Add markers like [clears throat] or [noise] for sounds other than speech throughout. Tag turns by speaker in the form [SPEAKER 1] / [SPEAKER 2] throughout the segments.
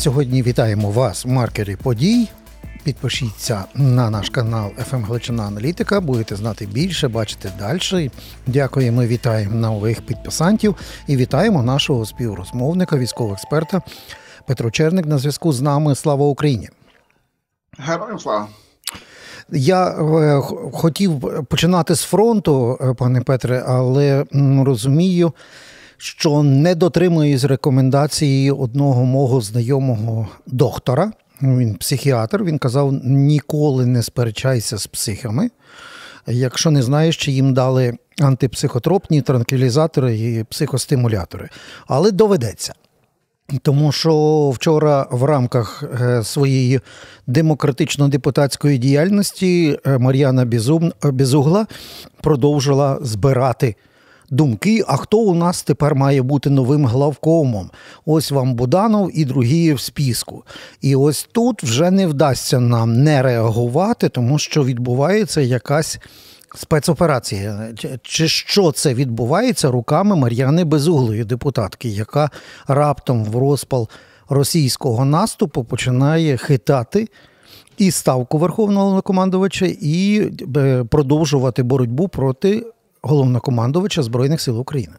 [SPEAKER 1] Сьогодні вітаємо вас в маркері подій. Підпишіться на наш канал «ФМ Гличина Аналітика. Будете знати більше, бачити далі. Дякуємо, вітаємо нових підписантів і вітаємо нашого співрозмовника, військового експерта Петро Черник на зв'язку з нами. Слава Україні!
[SPEAKER 2] Героям слава!
[SPEAKER 1] Я е, хотів починати з фронту, е, пане Петре, але розумію, що не дотримуюсь рекомендації одного мого знайомого доктора. Він психіатр. Він казав: ніколи не сперечайся з психами. Якщо не знаєш, чи їм дали антипсихотропні транквілізатори і психостимулятори. Але доведеться. Тому що вчора в рамках е, своєї демократично-депутатської діяльності е, Мар'яна Безум, Безугла продовжила збирати думки. А хто у нас тепер має бути новим главкомом? Ось вам Буданов і другі в списку. І ось тут вже не вдасться нам не реагувати, тому що відбувається якась. Спецоперація, чи що це відбувається руками Мар'яни Безуглої, депутатки, яка раптом в розпал російського наступу починає хитати і ставку верховного головнокомандувача, і продовжувати боротьбу проти головнокомандувача Збройних сил України?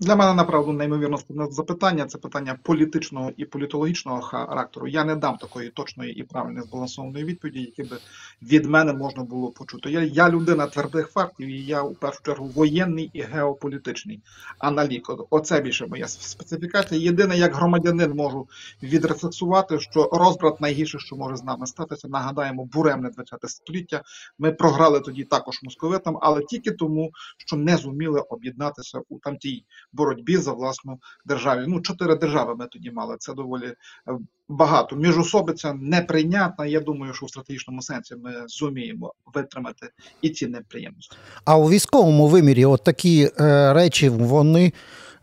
[SPEAKER 2] Для мене направду неймовірно складне запитання. Це питання політичного і політологічного характеру. Я не дам такої точної і правильної збалансованої відповіді, які би від мене можна було почути. Я я людина твердих фактів, і я у першу чергу воєнний і геополітичний аналітик. Оце більше моя специфікація. Єдине, як громадянин можу відрефлексувати, що розбрат найгірше, що може з нами статися. Нагадаємо, буремне 20 століття. Ми програли тоді також московитам, але тільки тому, що не зуміли об'єднатися у тамтій боротьбі за власну державу. Ну, чотири держави ми тоді мали. Це доволі е, багато. Міжособиця неприйнятна. Я думаю, що в стратегічному сенсі ми зуміємо витримати і ці неприємності.
[SPEAKER 1] А у військовому вимірі, от такі е, речі, вони.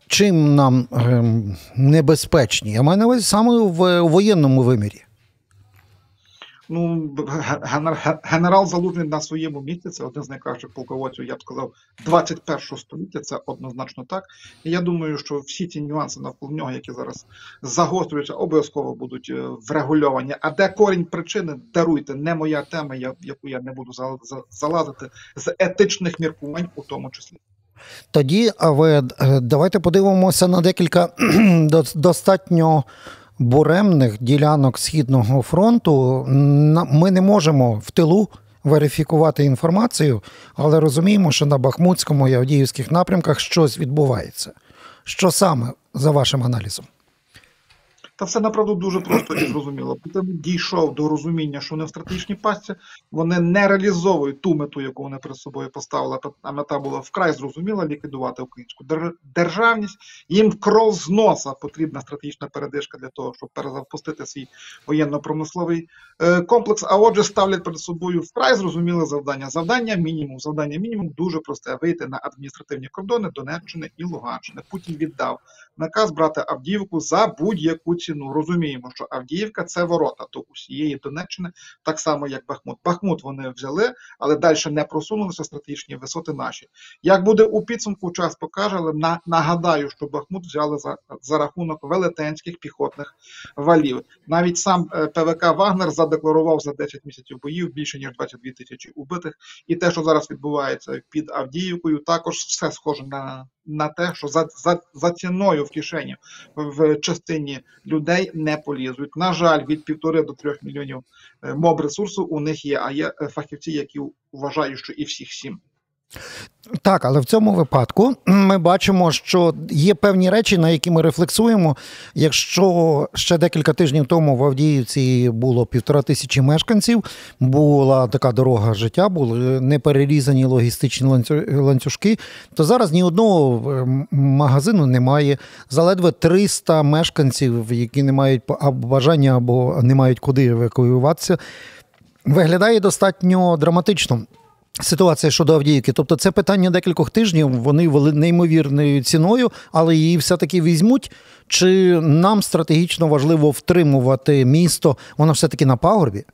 [SPEAKER 1] Чим нам е, небезпечні? Я маю на увазі саме в воєнному вимірі
[SPEAKER 2] ну генерал Залужний на своєму місці це один з найкращих полководців, я б сказав, 21 століття. Це однозначно так. І я думаю, що всі ці нюанси навколо нього, які зараз загострюються, обов'язково будуть е, врегульовані. А де корінь причини даруйте, не моя тема, я яку я не буду залазити з етичних міркувань, у тому числі.
[SPEAKER 1] Тоді, ви е, давайте подивимося на декілька [clears throat] достатньо буремних ділянок Східного фронту ми не можемо в тилу верифікувати інформацію, але розуміємо, що на Бахмутському і Авдіївських напрямках щось відбувається. Що саме за вашим аналізом?
[SPEAKER 2] Та все направду дуже просто і зрозуміло. Путін дійшов до розуміння, що вони в стратегічній пастці, вони не реалізовують ту мету, яку вони перед собою поставили. А мета була вкрай зрозуміла ліквідувати українську державність. Їм кров з носа потрібна стратегічна передишка для того, щоб перезапустити свій воєнно-промисловий е, комплекс. А отже, ставлять перед собою вкрай зрозуміле завдання. Завдання мінімум. Завдання мінімум дуже просте: вийти на адміністративні кордони Донеччини і Луганщини. Путін віддав наказ брати Авдіївку за будь-яку ціну. Розуміємо, що Авдіївка це ворота до усієї Донеччини, так само як Бахмут. Бахмут вони взяли, але далі не просунулися стратегічні висоти наші. Як буде у підсумку, час покаже, але на, нагадаю, що Бахмут взяли за, за рахунок велетенських піхотних валів. Навіть сам е, ПВК Вагнер задекларував за 10 місяців боїв більше ніж 22 тисячі убитих. І те, що зараз відбувається під Авдіївкою, також все схоже на на те, що за за, за ціною в кишені в частині людей не полізуть. На жаль, від півтори до трьох мільйонів е, моб ресурсу у них є. А є е, фахівці, які вважають, що і всіх сім.
[SPEAKER 1] Так, але в цьому випадку [clears throat] ми бачимо, що є певні речі, на які ми рефлексуємо. Якщо ще декілька тижнів тому в Авдіївці було півтора тисячі мешканців, була така дорога життя, були неперерізані логістичні ланцюжки, то зараз ні одного е, магазину немає. Заледве 300 мешканців, які не мають бажання або не мають куди евакуюватися. Виглядає достатньо драматично. Ситуація щодо Авдіївки, тобто це питання декількох тижнів, вони вели неймовірною ціною, але її все-таки візьмуть. Чи нам стратегічно важливо втримувати місто? Воно все-таки на пагорбі?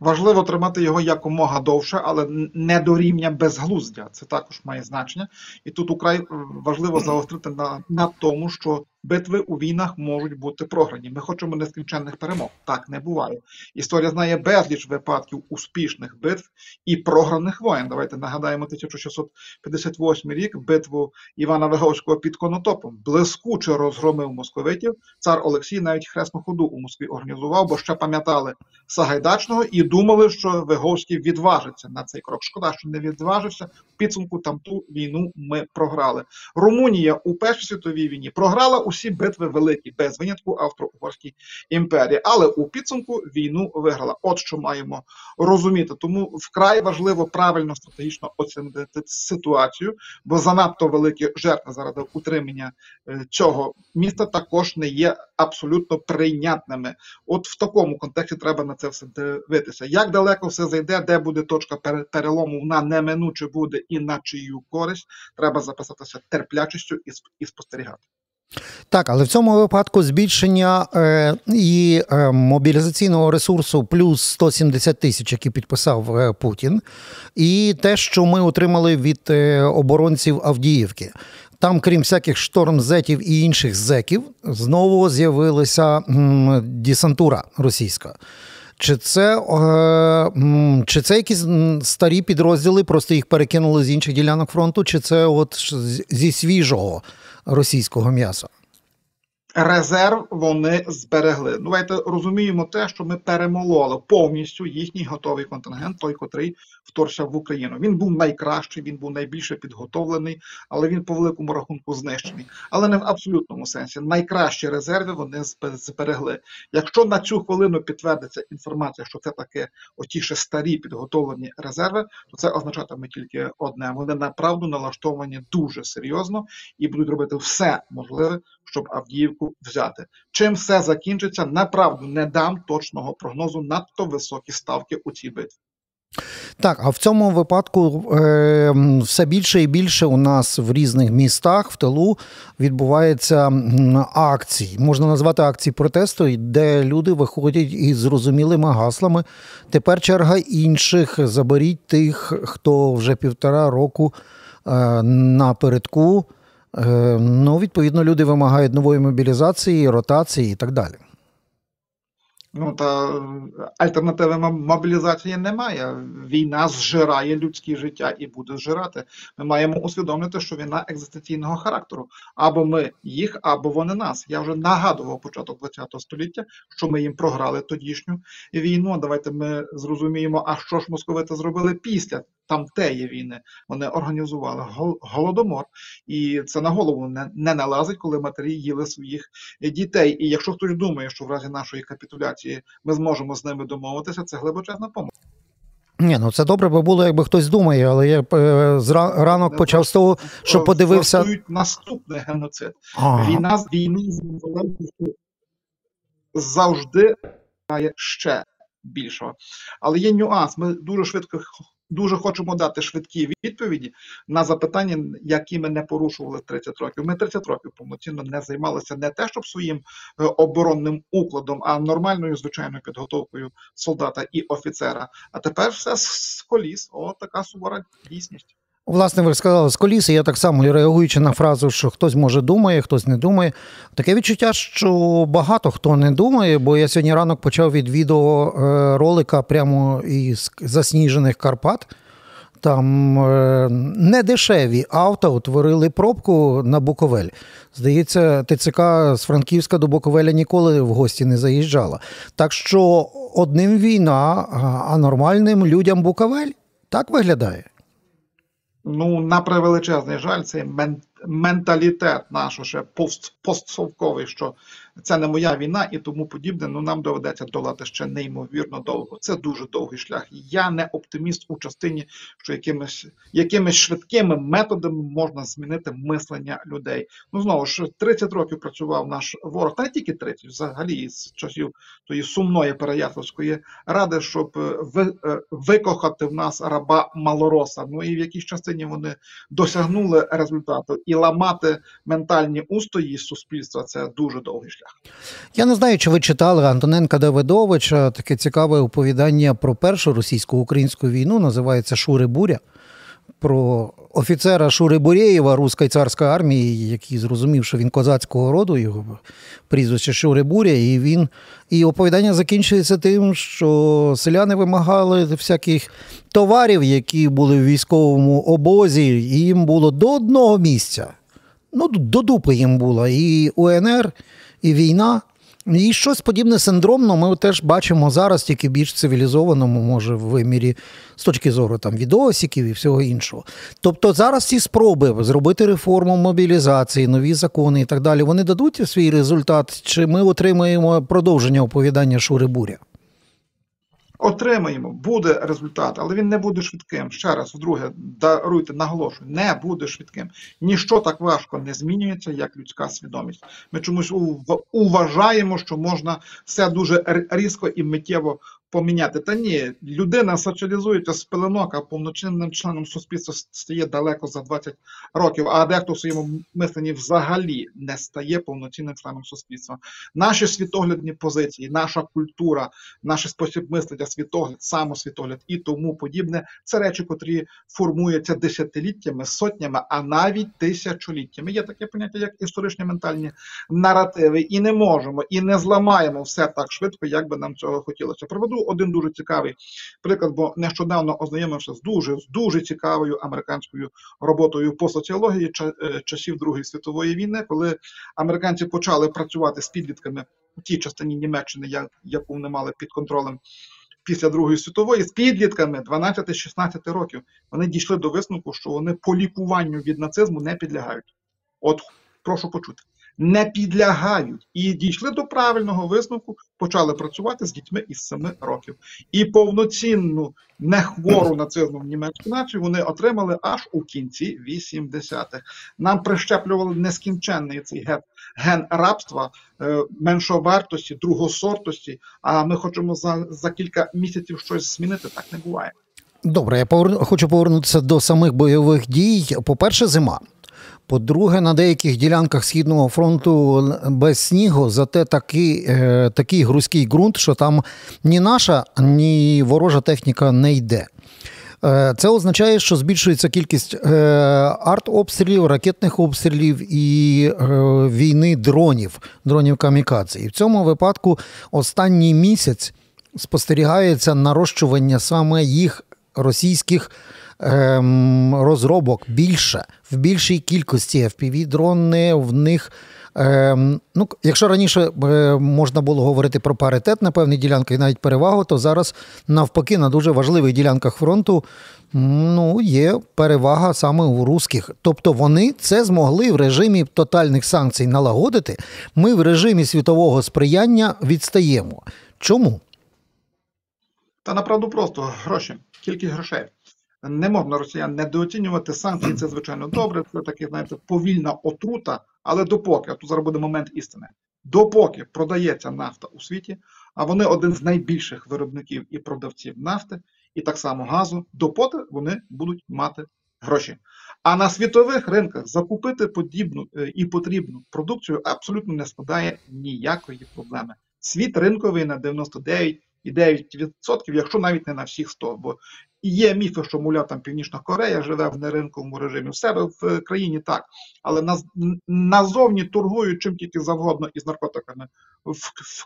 [SPEAKER 2] Важливо тримати його якомога довше, але не до рівня безглуздя. Це також має значення. І тут украй важливо загострити на, на тому, що битви у війнах можуть бути програні. Ми хочемо нескінченних перемог. Так не буває. Історія знає безліч випадків успішних битв і програних воєн. Давайте нагадаємо 1658 рік битву Івана Виговського під Конотопом. Блискуче розгромив московитів. Цар Олексій навіть хресну ходу у Москві організував, бо ще пам'ятали Сагайдачного і думали, що Виговський відважиться на цей крок. Шкода, що не відважився. В підсумку там ту війну ми програли. Румунія у Першій світовій війні програла усі битви великі, без винятку Австро-Угорській імперії, але у підсумку війну виграла. От що маємо розуміти. Тому вкрай важливо правильно стратегічно оцінити ситуацію, бо занадто великі жертви заради утримання е, цього міста також не є абсолютно прийнятними. От в такому контексті треба на це все дивитися. Як далеко все зайде, де буде точка перелому, вона неминуче буде і на чию користь. Треба записатися терплячістю і спостерігати.
[SPEAKER 1] Так, але в цьому випадку збільшення е, і е, мобілізаційного ресурсу плюс 170 тисяч, які підписав е, Путін, і те, що ми отримали від е, оборонців Авдіївки. Там, крім всяких штормзетів і інших зеків, знову з'явилася м, десантура російська. Чи це е, чи це якісь старі підрозділи, просто їх перекинули з інших ділянок фронту, чи це от зі свіжого російського м'яса?
[SPEAKER 2] резерв вони зберегли. Давайте розуміємо те, що ми перемололи повністю їхній готовий контингент, той, котрий вторгся в Україну. Він був найкращий, він був найбільше підготовлений, але він по великому рахунку знищений. Але не в абсолютному сенсі. Найкращі резерви вони зберегли. Якщо на цю хвилину підтвердиться інформація, що це таке оті ще старі підготовлені резерви, то це означатиме тільки одне: вони направду налаштовані дуже серйозно і будуть робити все можливе, щоб Авдіївку взяти. Чим все закінчиться, направду не дам точного прогнозу надто високі ставки у цій битві.
[SPEAKER 1] Так, а в цьому випадку е, все більше і більше у нас в різних містах в тилу відбувається акції. Можна назвати акції протесту, де люди виходять із зрозумілими гаслами. Тепер черга інших заберіть тих, хто вже півтора року е, напередку. Е, ну, відповідно, люди вимагають нової мобілізації, ротації і так далі.
[SPEAKER 2] Ну та альтернативи мобілізації немає. Війна зжирає людське життя і буде зжирати. Ми маємо усвідомити, що війна екзистенційного характеру. Або ми їх, або вони нас. Я вже нагадував початок ХХ століття, що ми їм програли тодішню війну. Давайте ми зрозуміємо, а що ж московити зробили після там теє війни. Вони організували голодомор, і це на голову не, не налазить, коли матері їли своїх дітей. І якщо хтось думає, що в разі нашої капітуляції ми зможемо з ними домовитися, це глибочезна помилка.
[SPEAKER 1] Ні, ну це добре би було, якби хтось думає, але я е, з ранок почав з того, що подивився
[SPEAKER 2] наступний геноцид. Ага. Війна з війни завжди має ще більшого. Але є нюанс. Ми дуже швидко дуже хочемо дати швидкі відповіді на запитання, які ми не порушували 30 років. Ми 30 років повноцінно не займалися не те, щоб своїм е, оборонним укладом, а нормальною звичайною підготовкою солдата і офіцера. А тепер все з коліс. О, така сувора дійсність.
[SPEAKER 1] Власне, ви сказали з коліси, я так само реагуючи на фразу, що хтось може думає, хтось не думає. Таке відчуття, що багато хто не думає, бо я сьогодні ранок почав від відео е, ролика прямо із засніжених Карпат. Там е, недешеві авто утворили пробку на Буковель. Здається, ТЦК з Франківська до Буковеля ніколи в гості не заїжджала. Так що одним війна, а нормальним людям Буковель так виглядає.
[SPEAKER 2] Ну, на превеличезний жаль, цей менталітет наш ще пост, постсовковий, що це не моя війна і тому подібне. Ну нам доведеться долати ще неймовірно довго. Це дуже довгий шлях. Я не оптиміст у частині, що якимись якимись швидкими методами можна змінити мислення людей. Ну знову ж 30 років працював наш ворог, та не тільки 30, взагалі з часів тої сумної переяславської ради, щоб е, ви, е, викохати в нас раба малороса. Ну і в якійсь частині вони досягнули результату і ламати ментальні устої суспільства це дуже довгий шлях.
[SPEAKER 1] Я не знаю, чи ви читали Антоненка Давидовича таке цікаве оповідання про першу російсько-українську війну. Називається Шури Буря. про офіцера Шури Бурєєва руської царської армії, який зрозумів, що він козацького роду, його прізвище Шури Буря, і він і оповідання закінчується тим, що селяни вимагали всяких товарів, які були в військовому обозі, і їм було до одного місця. Ну, до дупи їм було і УНР, і війна. І щось подібне синдромно ми теж бачимо зараз, тільки більш цивілізованому, може, в вимірі з точки зору там відосиків і всього іншого. Тобто зараз ці спроби зробити реформу мобілізації, нові закони і так далі, вони дадуть свій результат, чи ми отримаємо продовження оповідання Шури Буря?
[SPEAKER 2] Отримаємо, буде результат, але він не буде швидким. Ще раз, вдруге, даруйте, наголошую, не буде швидким. Ніщо так важко не змінюється, як людська свідомість. Ми чомусь уважаємо, що можна все дуже різко і миттєво поміняти. Та ні, людина соціалізується з пеленок, а повноцінним членом суспільства стає далеко за 20 років, а дехто в своєму мисленні взагалі не стає повноцінним членом суспільства. Наші світоглядні позиції, наша культура, наш спосіб мислення, світогляд, самосвітогляд і тому подібне це речі, котрі формуються десятиліттями, сотнями, а навіть тисячоліттями. Є таке поняття, як історичні ментальні наративи, і не можемо, і не зламаємо все так швидко, як би нам цього хотілося. Проведу один дуже цікавий приклад, бо нещодавно ознайомився з дуже з дуже цікавою американською роботою по соціології е, часів Другої світової війни, коли американці почали працювати з підлітками у тій частині Німеччини, яку вони мали під контролем. Після Другої світової з підлітками 12-16 років вони дійшли до висновку, що вони по лікуванню від нацизму не підлягають. От прошу почути не підлягають і дійшли до правильного висновку, почали працювати з дітьми із 7 років. І повноцінну нехвору нацизмом німецьку націю вони отримали аж у кінці 80-х. Нам прищеплювали нескінченний цей ген, ген рабства, е, меншовартості, другосортості. А ми хочемо за, за кілька місяців щось змінити. Так не буває.
[SPEAKER 1] Добре, я поверну, хочу повернутися до самих бойових дій. По перше, зима. По-друге, на деяких ділянках Східного фронту без снігу, зате такий е, такий грузький ґрунт, що там ні наша, ні ворожа техніка не йде. Е, це означає, що збільшується кількість е, артобстрілів, ракетних обстрілів і війни дронів, дронів камікадзе. І в цьому випадку останній місяць спостерігається нарощування саме їх російських ем, розробок більше, в більшій кількості fpv дрони в них. Ем, ну, Якщо раніше е, можна було говорити про паритет на певних ділянках і навіть перевагу, то зараз навпаки на дуже важливих ділянках фронту ну, є перевага саме у русських. Тобто вони це змогли в режимі тотальних санкцій налагодити. Ми в режимі світового сприяння відстаємо. Чому?
[SPEAKER 2] Та направду просто гроші, кількість грошей не можна росіян недооцінювати. Санкції це звичайно добре. Це таке, знаєте, повільна отрута. Але допоки, а тут зараз буде момент істини, допоки продається нафта у світі, а вони один з найбільших виробників і продавців нафти, і так само газу, допоки вони будуть мати гроші. А на світових ринках закупити подібну е, і потрібну продукцію абсолютно не складає ніякої проблеми. Світ ринковий на 99 і 9%, якщо навіть не на всіх 100, бо є міфи, що муля там Північна Корея живе в неринковому режимі. В себе в країні так, але наз, назовні торгують чим тільки завгодно із наркотиками,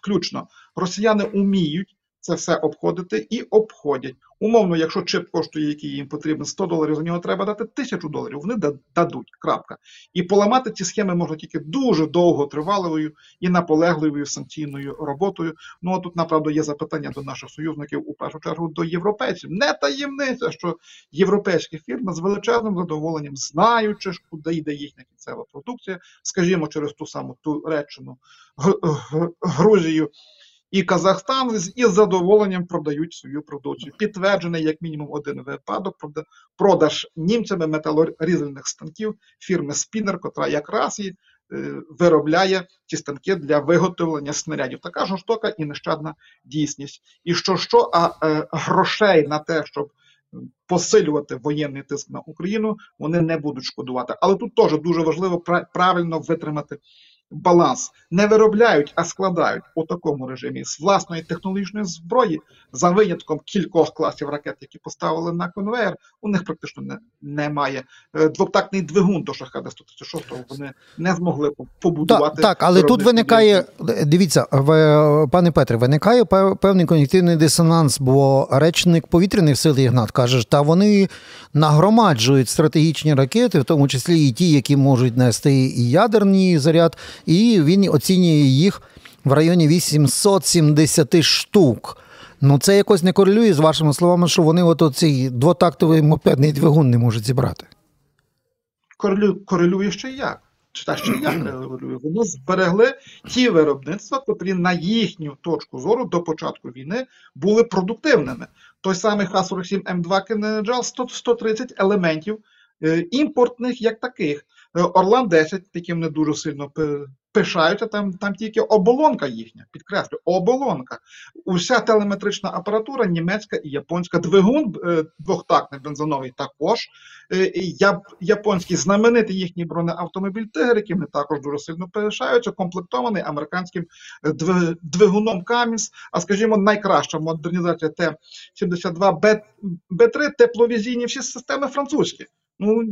[SPEAKER 2] включно росіяни уміють це все обходити і обходять. Умовно, якщо чип коштує, який їм потрібен 100 доларів, за нього треба дати тисячу доларів. Вони дадуть. крапка. І поламати ці схеми можна тільки дуже довго тривалою і наполегливою санкційною роботою. Ну а тут направду є запитання до наших союзників у першу чергу до європейців. Не таємниця, що європейські фірми з величезним задоволенням, знаючи, куди йде їхня кінцева продукція, скажімо, через ту саму Туреччину, Грузію і Казахстан із задоволенням продають свою продукцію. Підтверджений як мінімум один випадок продаж німцями металорізальних станків фірми Спінер, котра якраз і е, виробляє ті станки для виготовлення снарядів. Така жорстока і нещадна дійсність. І що що, а е, грошей на те, щоб посилювати воєнний тиск на Україну, вони не будуть шкодувати. Але тут теж дуже важливо правильно витримати баланс, не виробляють, а складають у такому режимі з власної технологічної зброї, за винятком кількох класів ракет, які поставили на конвейер, у них практично не, немає. Е, двотактний двигун до шахеда 136 вони не змогли побудувати.
[SPEAKER 1] Так, так але тут виникає, дивіться, в, пане Петре, виникає певний кон'юнктивний дисонанс, бо речник повітряних сил Ігнат каже, та вони нагромаджують стратегічні ракети, в тому числі і ті, які можуть нести і ядерний заряд, і він оцінює їх в районі 870 штук. Ну це якось не корелює з вашими словами, що вони от цей двотактовий мопедний двигун не можуть зібрати.
[SPEAKER 2] Корелю, корелює ще як? Чи та ще як корелює? Вони зберегли ті виробництва, котрі на їхню точку зору до початку війни були продуктивними. Той самий Х-47М2 Кенеджал 130 елементів е, імпортних як таких. Е, Орлан 10, яким не дуже сильно пишаються, там там тільки оболонка їхня, підкреслю, оболонка. Уся телеметрична апаратура, німецька і японська. Двигун е, двохтактний бензиновий також. Е, японський знаменитий їхній бронеавтомобіль Тигр, яким не також дуже сильно пишаються, комплектований американським двигуном Камінс. А скажімо, найкраща модернізація Т-72 Б3 тепловізійні всі системи французькі. Ну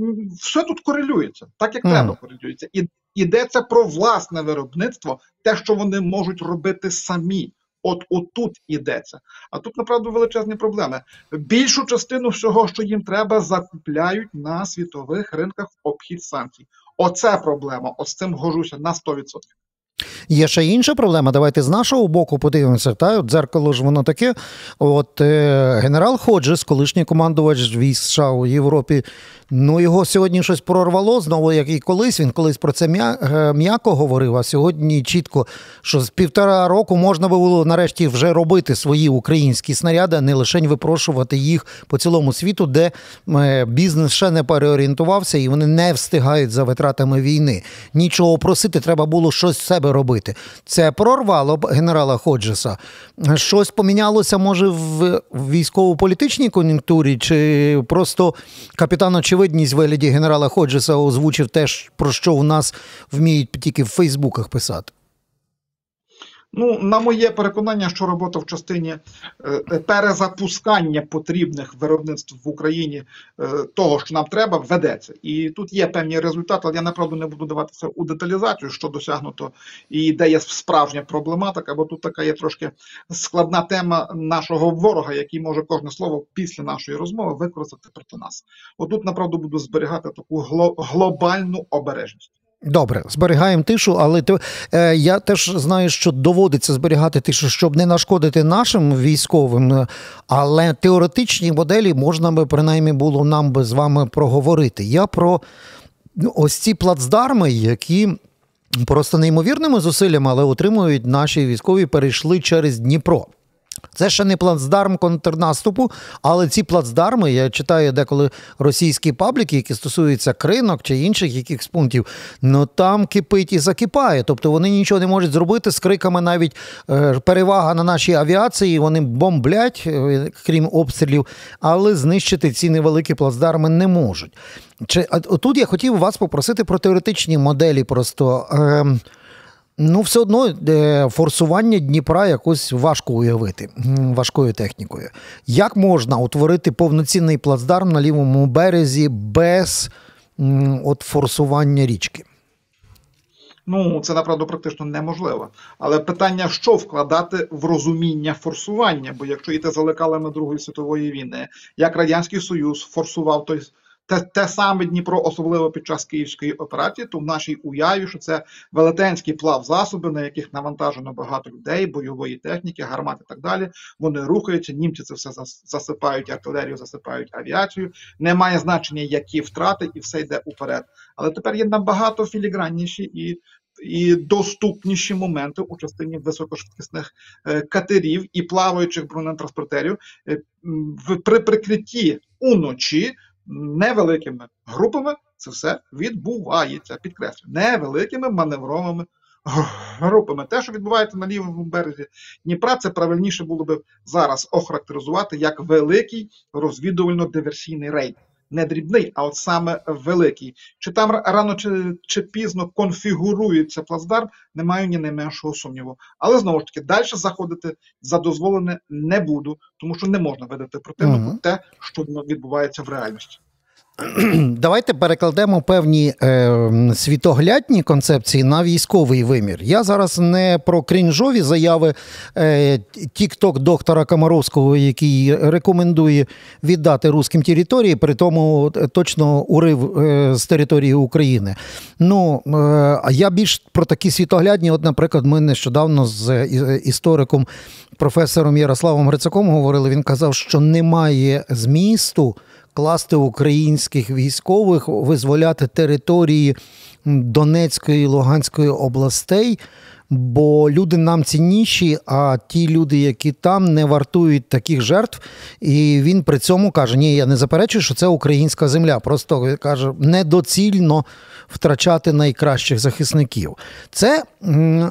[SPEAKER 2] все тут корелюється, так як mm. треба корелюється. І йдеться про власне виробництво, те, що вони можуть робити самі. От отут йдеться. А тут, направду, величезні проблеми. Більшу частину всього, що їм треба, закупляють на світових ринках в обхід санкцій. Оце проблема. Ось цим гожуся на 100%.
[SPEAKER 1] Є ще інша проблема. Давайте з нашого боку подивимося. Та от дзеркало ж воно таке. От е, генерал Ходжес, колишній командувач військ США у Європі, Ну, його сьогодні щось прорвало знову, як і колись. Він колись про це е, м'яко говорив. А сьогодні чітко, що з півтора року можна було нарешті вже робити свої українські снаряди, а не лише випрошувати їх по цілому світу, де е, бізнес ще не переорієнтувався і вони не встигають за витратами війни. Нічого просити, треба було щось себе робити. Це прорвало б генерала Ходжеса. Щось помінялося, може, в військово-політичній кон'юнктурі, чи просто капітан чи очевидність вигляді генерала Ходжеса озвучив те, про що у нас вміють тільки в Фейсбуках писати.
[SPEAKER 2] Ну, на моє переконання, що робота в частині е, перезапускання потрібних виробництв в Україні е, того, що нам треба, ведеться. І тут є певні результати, але я направду не буду даватися у деталізацію, що досягнуто, і де є справжня проблематика, бо тут така є трошки складна тема нашого ворога, який може кожне слово після нашої розмови використати проти нас. Отут, направду, буду зберігати таку глобальну обережність.
[SPEAKER 1] Добре, зберігаємо тишу, але ти, е, я теж знаю, що доводиться зберігати тишу, щоб не нашкодити нашим військовим, але теоретичні моделі можна би принаймні було нам би з вами проговорити. Я про ну, ось ці плацдарми, які просто неймовірними зусиллями, але отримують наші військові, перейшли через Дніпро. Це ще не плацдарм контрнаступу, але ці плацдарми, я читаю деколи російські пабліки, які стосуються кринок чи інших якихось пунктів, ну там кипить і закипає. Тобто вони нічого не можуть зробити з криками навіть е, перевага на нашій авіації, вони бомблять, е, крім обстрілів, але знищити ці невеликі плацдарми не можуть. Чи Тут я хотів вас попросити про теоретичні моделі просто. Е, Ну, все одно е, форсування Дніпра якось важко уявити важкою технікою. Як можна утворити повноцінний плацдарм на лівому березі без от форсування річки?
[SPEAKER 2] Ну, це направду практично неможливо. Але питання, що вкладати в розуміння форсування? Бо якщо йти за лекалами Другої світової війни, як Радянський Союз форсував той те, те саме Дніпро, особливо під час київської операції, то в нашій уяві, що це велетенський плав засоби, на яких навантажено багато людей, бойової техніки, гармат і так далі. Вони рухаються, німці це все засипають артилерію, засипають авіацію. Немає значення, які втрати, і все йде уперед. Але тепер є набагато філігранніші і. І доступніші моменти у частині високошвидкісних е, катерів і плаваючих бронетранспортерів е, при прикритті уночі невеликими групами це все відбувається. Підкреслю, невеликими маневровими групами. Те, що відбувається на лівому березі Дніпра, це правильніше було би зараз охарактеризувати як великий розвідувально-диверсійний рейд. Не дрібний, а от саме великий. Чи там рано чи, чи пізно конфігурується плацдарм, не маю ні найменшого сумніву. Але знову ж таки, далі заходити за дозволене не буду, тому що не можна видати противнику
[SPEAKER 1] Мгм.
[SPEAKER 2] те, що відбувається в реальності. [clears throat]
[SPEAKER 1] Давайте перекладемо певні е, світоглядні концепції на військовий вимір. Я зараз не про крінжові заяви е, тік-ток доктора Комаровського, який рекомендує віддати русським території, при тому е, точно урив е, з території України. Ну е, а я більш про такі світоглядні. От, наприклад, ми нещодавно з е, істориком професором Ярославом Грицаком говорили. Він казав, що немає змісту класти українських військових, визволяти території Донецької і Луганської областей, бо люди нам цінніші, а ті люди, які там, не вартують таких жертв. І він при цьому каже: Ні, я не заперечую, що це українська земля. Просто каже, недоцільно втрачати найкращих захисників. Це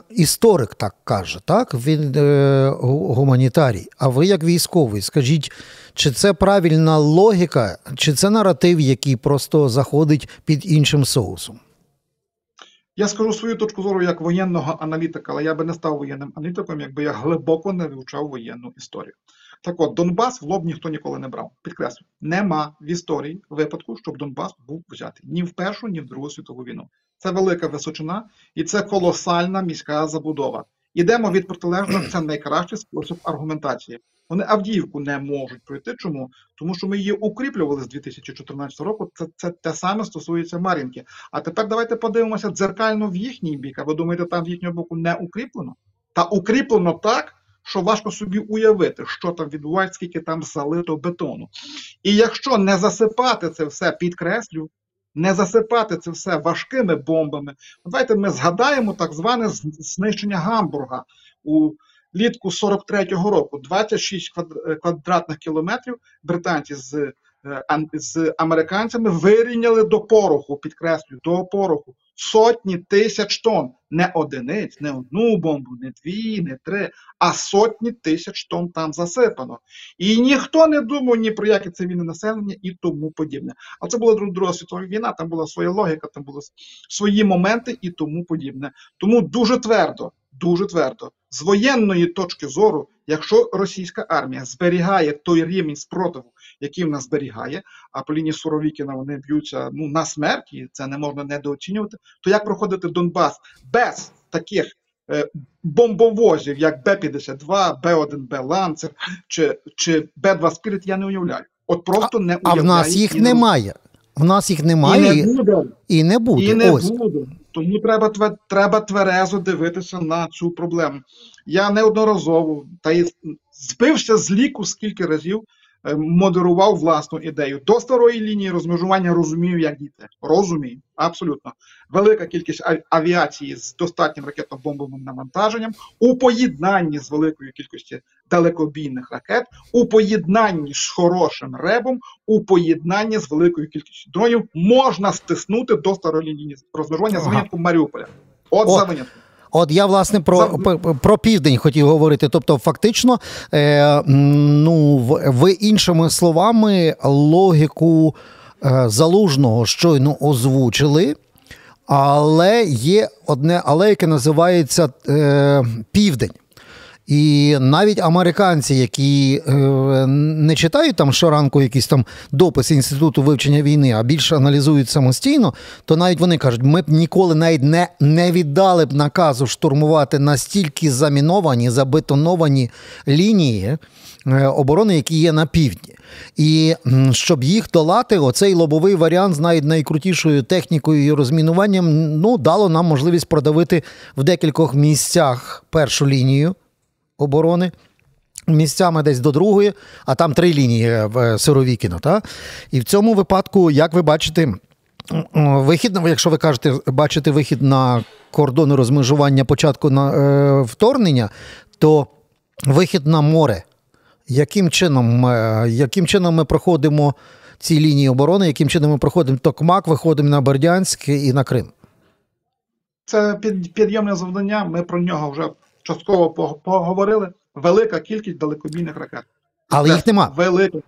[SPEAKER 1] історик так каже, так? Він е, гуманітарій. А ви, як військовий, скажіть, чи це правильна логіка, чи це наратив, який просто заходить під іншим соусом?
[SPEAKER 2] Я скажу свою точку зору як воєнного аналітика, але я би не став воєнним аналітиком, якби я глибоко не вивчав воєнну історію. Так от, Донбас в лоб ніхто ніколи не брав. Підкреслю, нема в історії випадку, щоб Донбас був взятий ні в Першу, ні в Другу світову війну. Це велика височина і це колосальна міська забудова. Ідемо від протилежного, це найкращий спосіб аргументації. Вони Авдіївку не можуть пройти. Чому? Тому що ми її укріплювали з 2014 року. Це це те саме стосується Мар'їнки. А тепер давайте подивимося дзеркально в їхній бік. А ви думаєте, там з їхнього боку не укріплено? Та укріплено так, що важко собі уявити, що там відбувається, скільки там залито бетону. І якщо не засипати це все, підкреслю, не засипати це все важкими бомбами, давайте ми згадаємо так зване знищення Гамбурга у літку 43-го року. 26 квадратних кілометрів британці з з американцями вирівняли до пороху, підкреслюю, до пороху сотні тисяч тонн. Не одиниць, не одну бомбу, не дві, не три, а сотні тисяч тонн там засипано. І ніхто не думав ні про яке цивільне населення і тому подібне. А це була Друга світова війна, там була своя логіка, там були свої моменти і тому подібне. Тому дуже твердо, дуже твердо, з воєнної точки зору, якщо російська армія зберігає той рівень спротиву, який в нас зберігає, а по лінії Суровікіна вони б'ються ну, на смерть, і це не можна недооцінювати, то як проходити Донбас без таких е, бомбовозів, як Б-52, Б-1, Б-Lancer чи, чи Б-2 Spirit, я не уявляю. От просто не уявляю.
[SPEAKER 1] А в нас їх немає. В нас їх немає
[SPEAKER 2] і не буде.
[SPEAKER 1] І не буде.
[SPEAKER 2] І не
[SPEAKER 1] Ось.
[SPEAKER 2] буде. Тому треба треба тверезо дивитися на цю проблему. Я неодноразово та й збився з ліку скільки разів модерував власну ідею. До старої лінії розмежування розумію, як діти. Розумію, абсолютно. Велика кількість авіації з достатнім ракетно-бомбовим навантаженням у поєднанні з великою кількістю далекобійних ракет, у поєднанні з хорошим ребом, у поєднанні з великою кількістю дронів можна стиснути до старої лінії розмежування ага. з винятком Маріуполя. От, От. за винятком.
[SPEAKER 1] От я власне про про південь хотів говорити. Тобто, фактично, е, ну ви іншими словами логіку е, залужного щойно озвучили, але є одне але, яке називається е, Південь. І навіть американці, які е, не читають там щоранку якісь там дописи інституту вивчення війни, а більше аналізують самостійно, то навіть вони кажуть, ми б ніколи навіть не не віддали б наказу штурмувати настільки заміновані, забетоновані лінії е, оборони, які є на півдні. І щоб їх долати, оцей лобовий варіант з навіть найкрутішою технікою і розмінуванням ну, дало нам можливість продавити в декількох місцях першу лінію оборони. Місцями десь до другої, а там три лінії е, в е, Сировікіно. Та? І в цьому випадку, як ви бачите, вихід, якщо ви кажете, бачите вихід на кордони розмежування початку на, е, вторгнення, то вихід на море. Яким чином, е, яким чином ми проходимо ці лінії оборони, яким чином ми проходимо Токмак, виходимо на Бердянськ і на Крим?
[SPEAKER 2] Це підйомне завдання. Ми про нього вже частково поговорили. Велика кількість далекобійних ракет.
[SPEAKER 1] Але їх нема.
[SPEAKER 2] Велика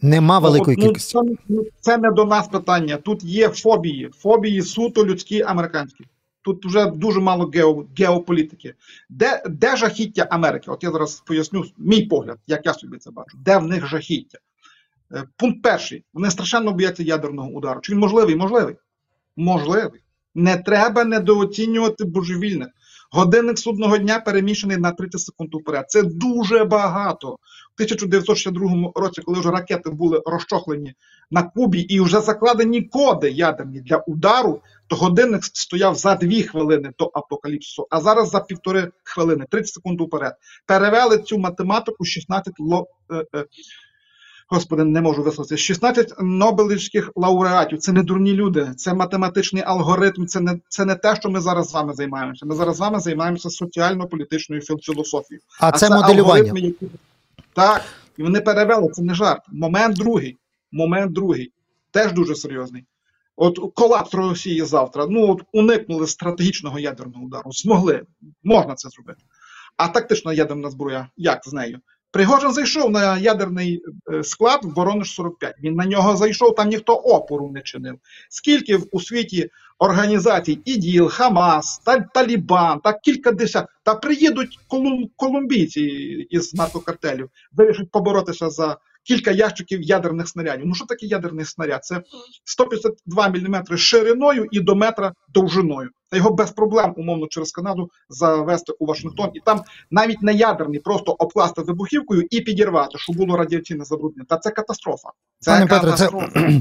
[SPEAKER 1] Нема великої
[SPEAKER 2] Ну,
[SPEAKER 1] кількості.
[SPEAKER 2] Це, ну, це не до нас питання. Тут є фобії. Фобії суто людські американські. Тут вже дуже мало гео, геополітики. Де, де жахіття Америки? От я зараз поясню мій погляд, як я собі це бачу. Де в них жахіття? Е, Пункт перший. Вони страшенно бояться ядерного удару. Чи він можливий? Можливий. Можливий. Не треба недооцінювати божевільних. Годинник судного дня переміщений на 30 секунд уперед. Це дуже багато. У 1962 році, коли вже ракети були розчохлені на Кубі і вже закладені коди ядерні для удару, то годинник стояв за дві хвилини до апокаліпсису, а зараз за півтори хвилини, 30 секунд уперед. Перевели цю математику 16 ло, е, е, Господи, не можу висловитися. 16 Нобелівських лауреатів. Це не дурні люди, це математичний алгоритм. Це не це не те, що ми зараз з вами займаємося. Ми зараз з вами займаємося соціально-політичною філософією.
[SPEAKER 1] А це моделювання.
[SPEAKER 2] алгоритми, які... Так, і вони перевели, це не жарт. Момент другий. Момент другий. Теж дуже серйозний. От колапс Росії завтра. Ну от уникнули стратегічного ядерного удару. Змогли. Можна це зробити. А тактична ядерна зброя, як з нею? Пригожин зайшов на ядерний е, склад в Воронеж 45. Він на нього зайшов, там ніхто опору не чинив. Скільки у світі організацій ІДІЛ, Хамас, Талібан, та кілька десят, та приїдуть колум, колумбійці із наркокартелів, вирішать поборотися за кілька ящиків ядерних снарядів. Ну що таке ядерний снаряд? Це 152 мм шириною і до метра довжиною. Та його без проблем, умовно, через Канаду завести у Вашингтон. І там навіть не ядерний, просто обкласти вибухівкою і підірвати, щоб було радіаційне забруднення. Та це катастрофа. Це
[SPEAKER 1] Пане Петре, це,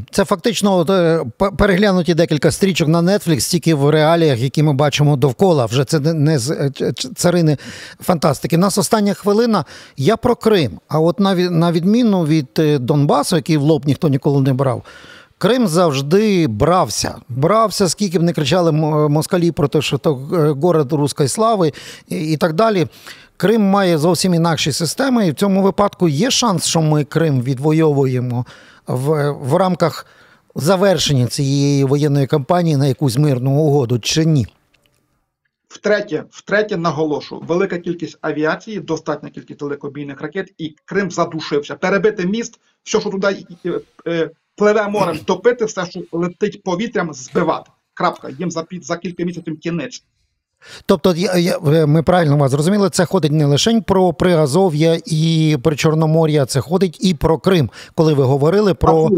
[SPEAKER 1] [clears throat] це фактично е, переглянуті декілька стрічок на Netflix, тільки в реаліях, які ми бачимо довкола. Вже це не- з е, царини фантастики. У нас остання хвилина. Я про Крим. А от на, на відміну від е, Донбасу, який в лоб ніхто ніколи не брав. Крим завжди брався. Брався, скільки б не кричали москалі про те, що то е, город руської слави і, так далі. Крим має зовсім інакші системи, і в цьому випадку є шанс, що ми Крим відвоюємо в, в рамках завершення цієї воєнної кампанії на якусь мирну угоду чи ні?
[SPEAKER 2] Втретє, втретє наголошу, велика кількість авіації, достатня кількість далекобійних ракет, і Крим задушився. Перебити міст, все, що туди е, пливе морем, топити, все, що летить повітрям, збивати. Крапка. Їм за, під- за кілька місяців кінець.
[SPEAKER 1] Тобто, я, я, ми правильно вас зрозуміли, це ходить не лише про Приазов'я і про Чорномор'я, це ходить і про Крим, коли ви говорили про,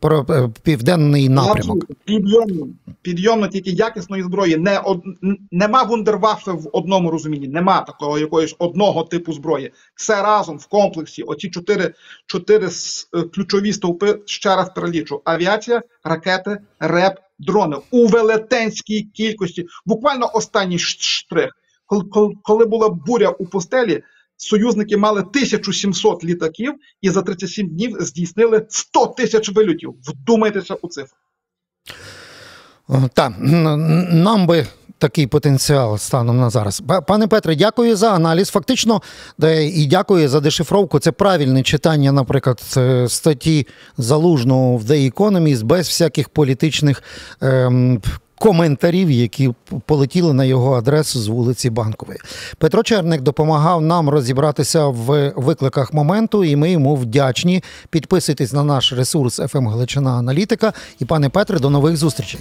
[SPEAKER 1] про е, південний напрямок.
[SPEAKER 2] Підйомно, підйомно тільки якісної зброї. Не од... Нема вундерваффе в одному розумінні, нема такого якогось одного типу зброї. Все разом в комплексі. Оці чотири, чотири е, ключові стовпи, ще раз перелічу. Авіація, ракети, РЕП, дрони у велетенській кількості. Буквально останній штрих. Коли, була буря у пустелі, союзники мали 1700 літаків і за 37 днів здійснили 100 тисяч вильотів. Вдумайтеся у цифру.
[SPEAKER 1] Так, нам би такий потенціал станом на зараз. Пане Петре, дякую за аналіз. Фактично, і дякую за дешифровку. Це правильне читання, наприклад, е, статті залужного в The Economist без всяких політичних. Ем, Коментарів, які полетіли на його адресу з вулиці Банкової. Петро Черник допомагав нам розібратися в викликах моменту, і ми йому вдячні. Підписуйтесь на наш ресурс «ФМ Галичина Аналітика. І пане Петре, до нових зустрічей.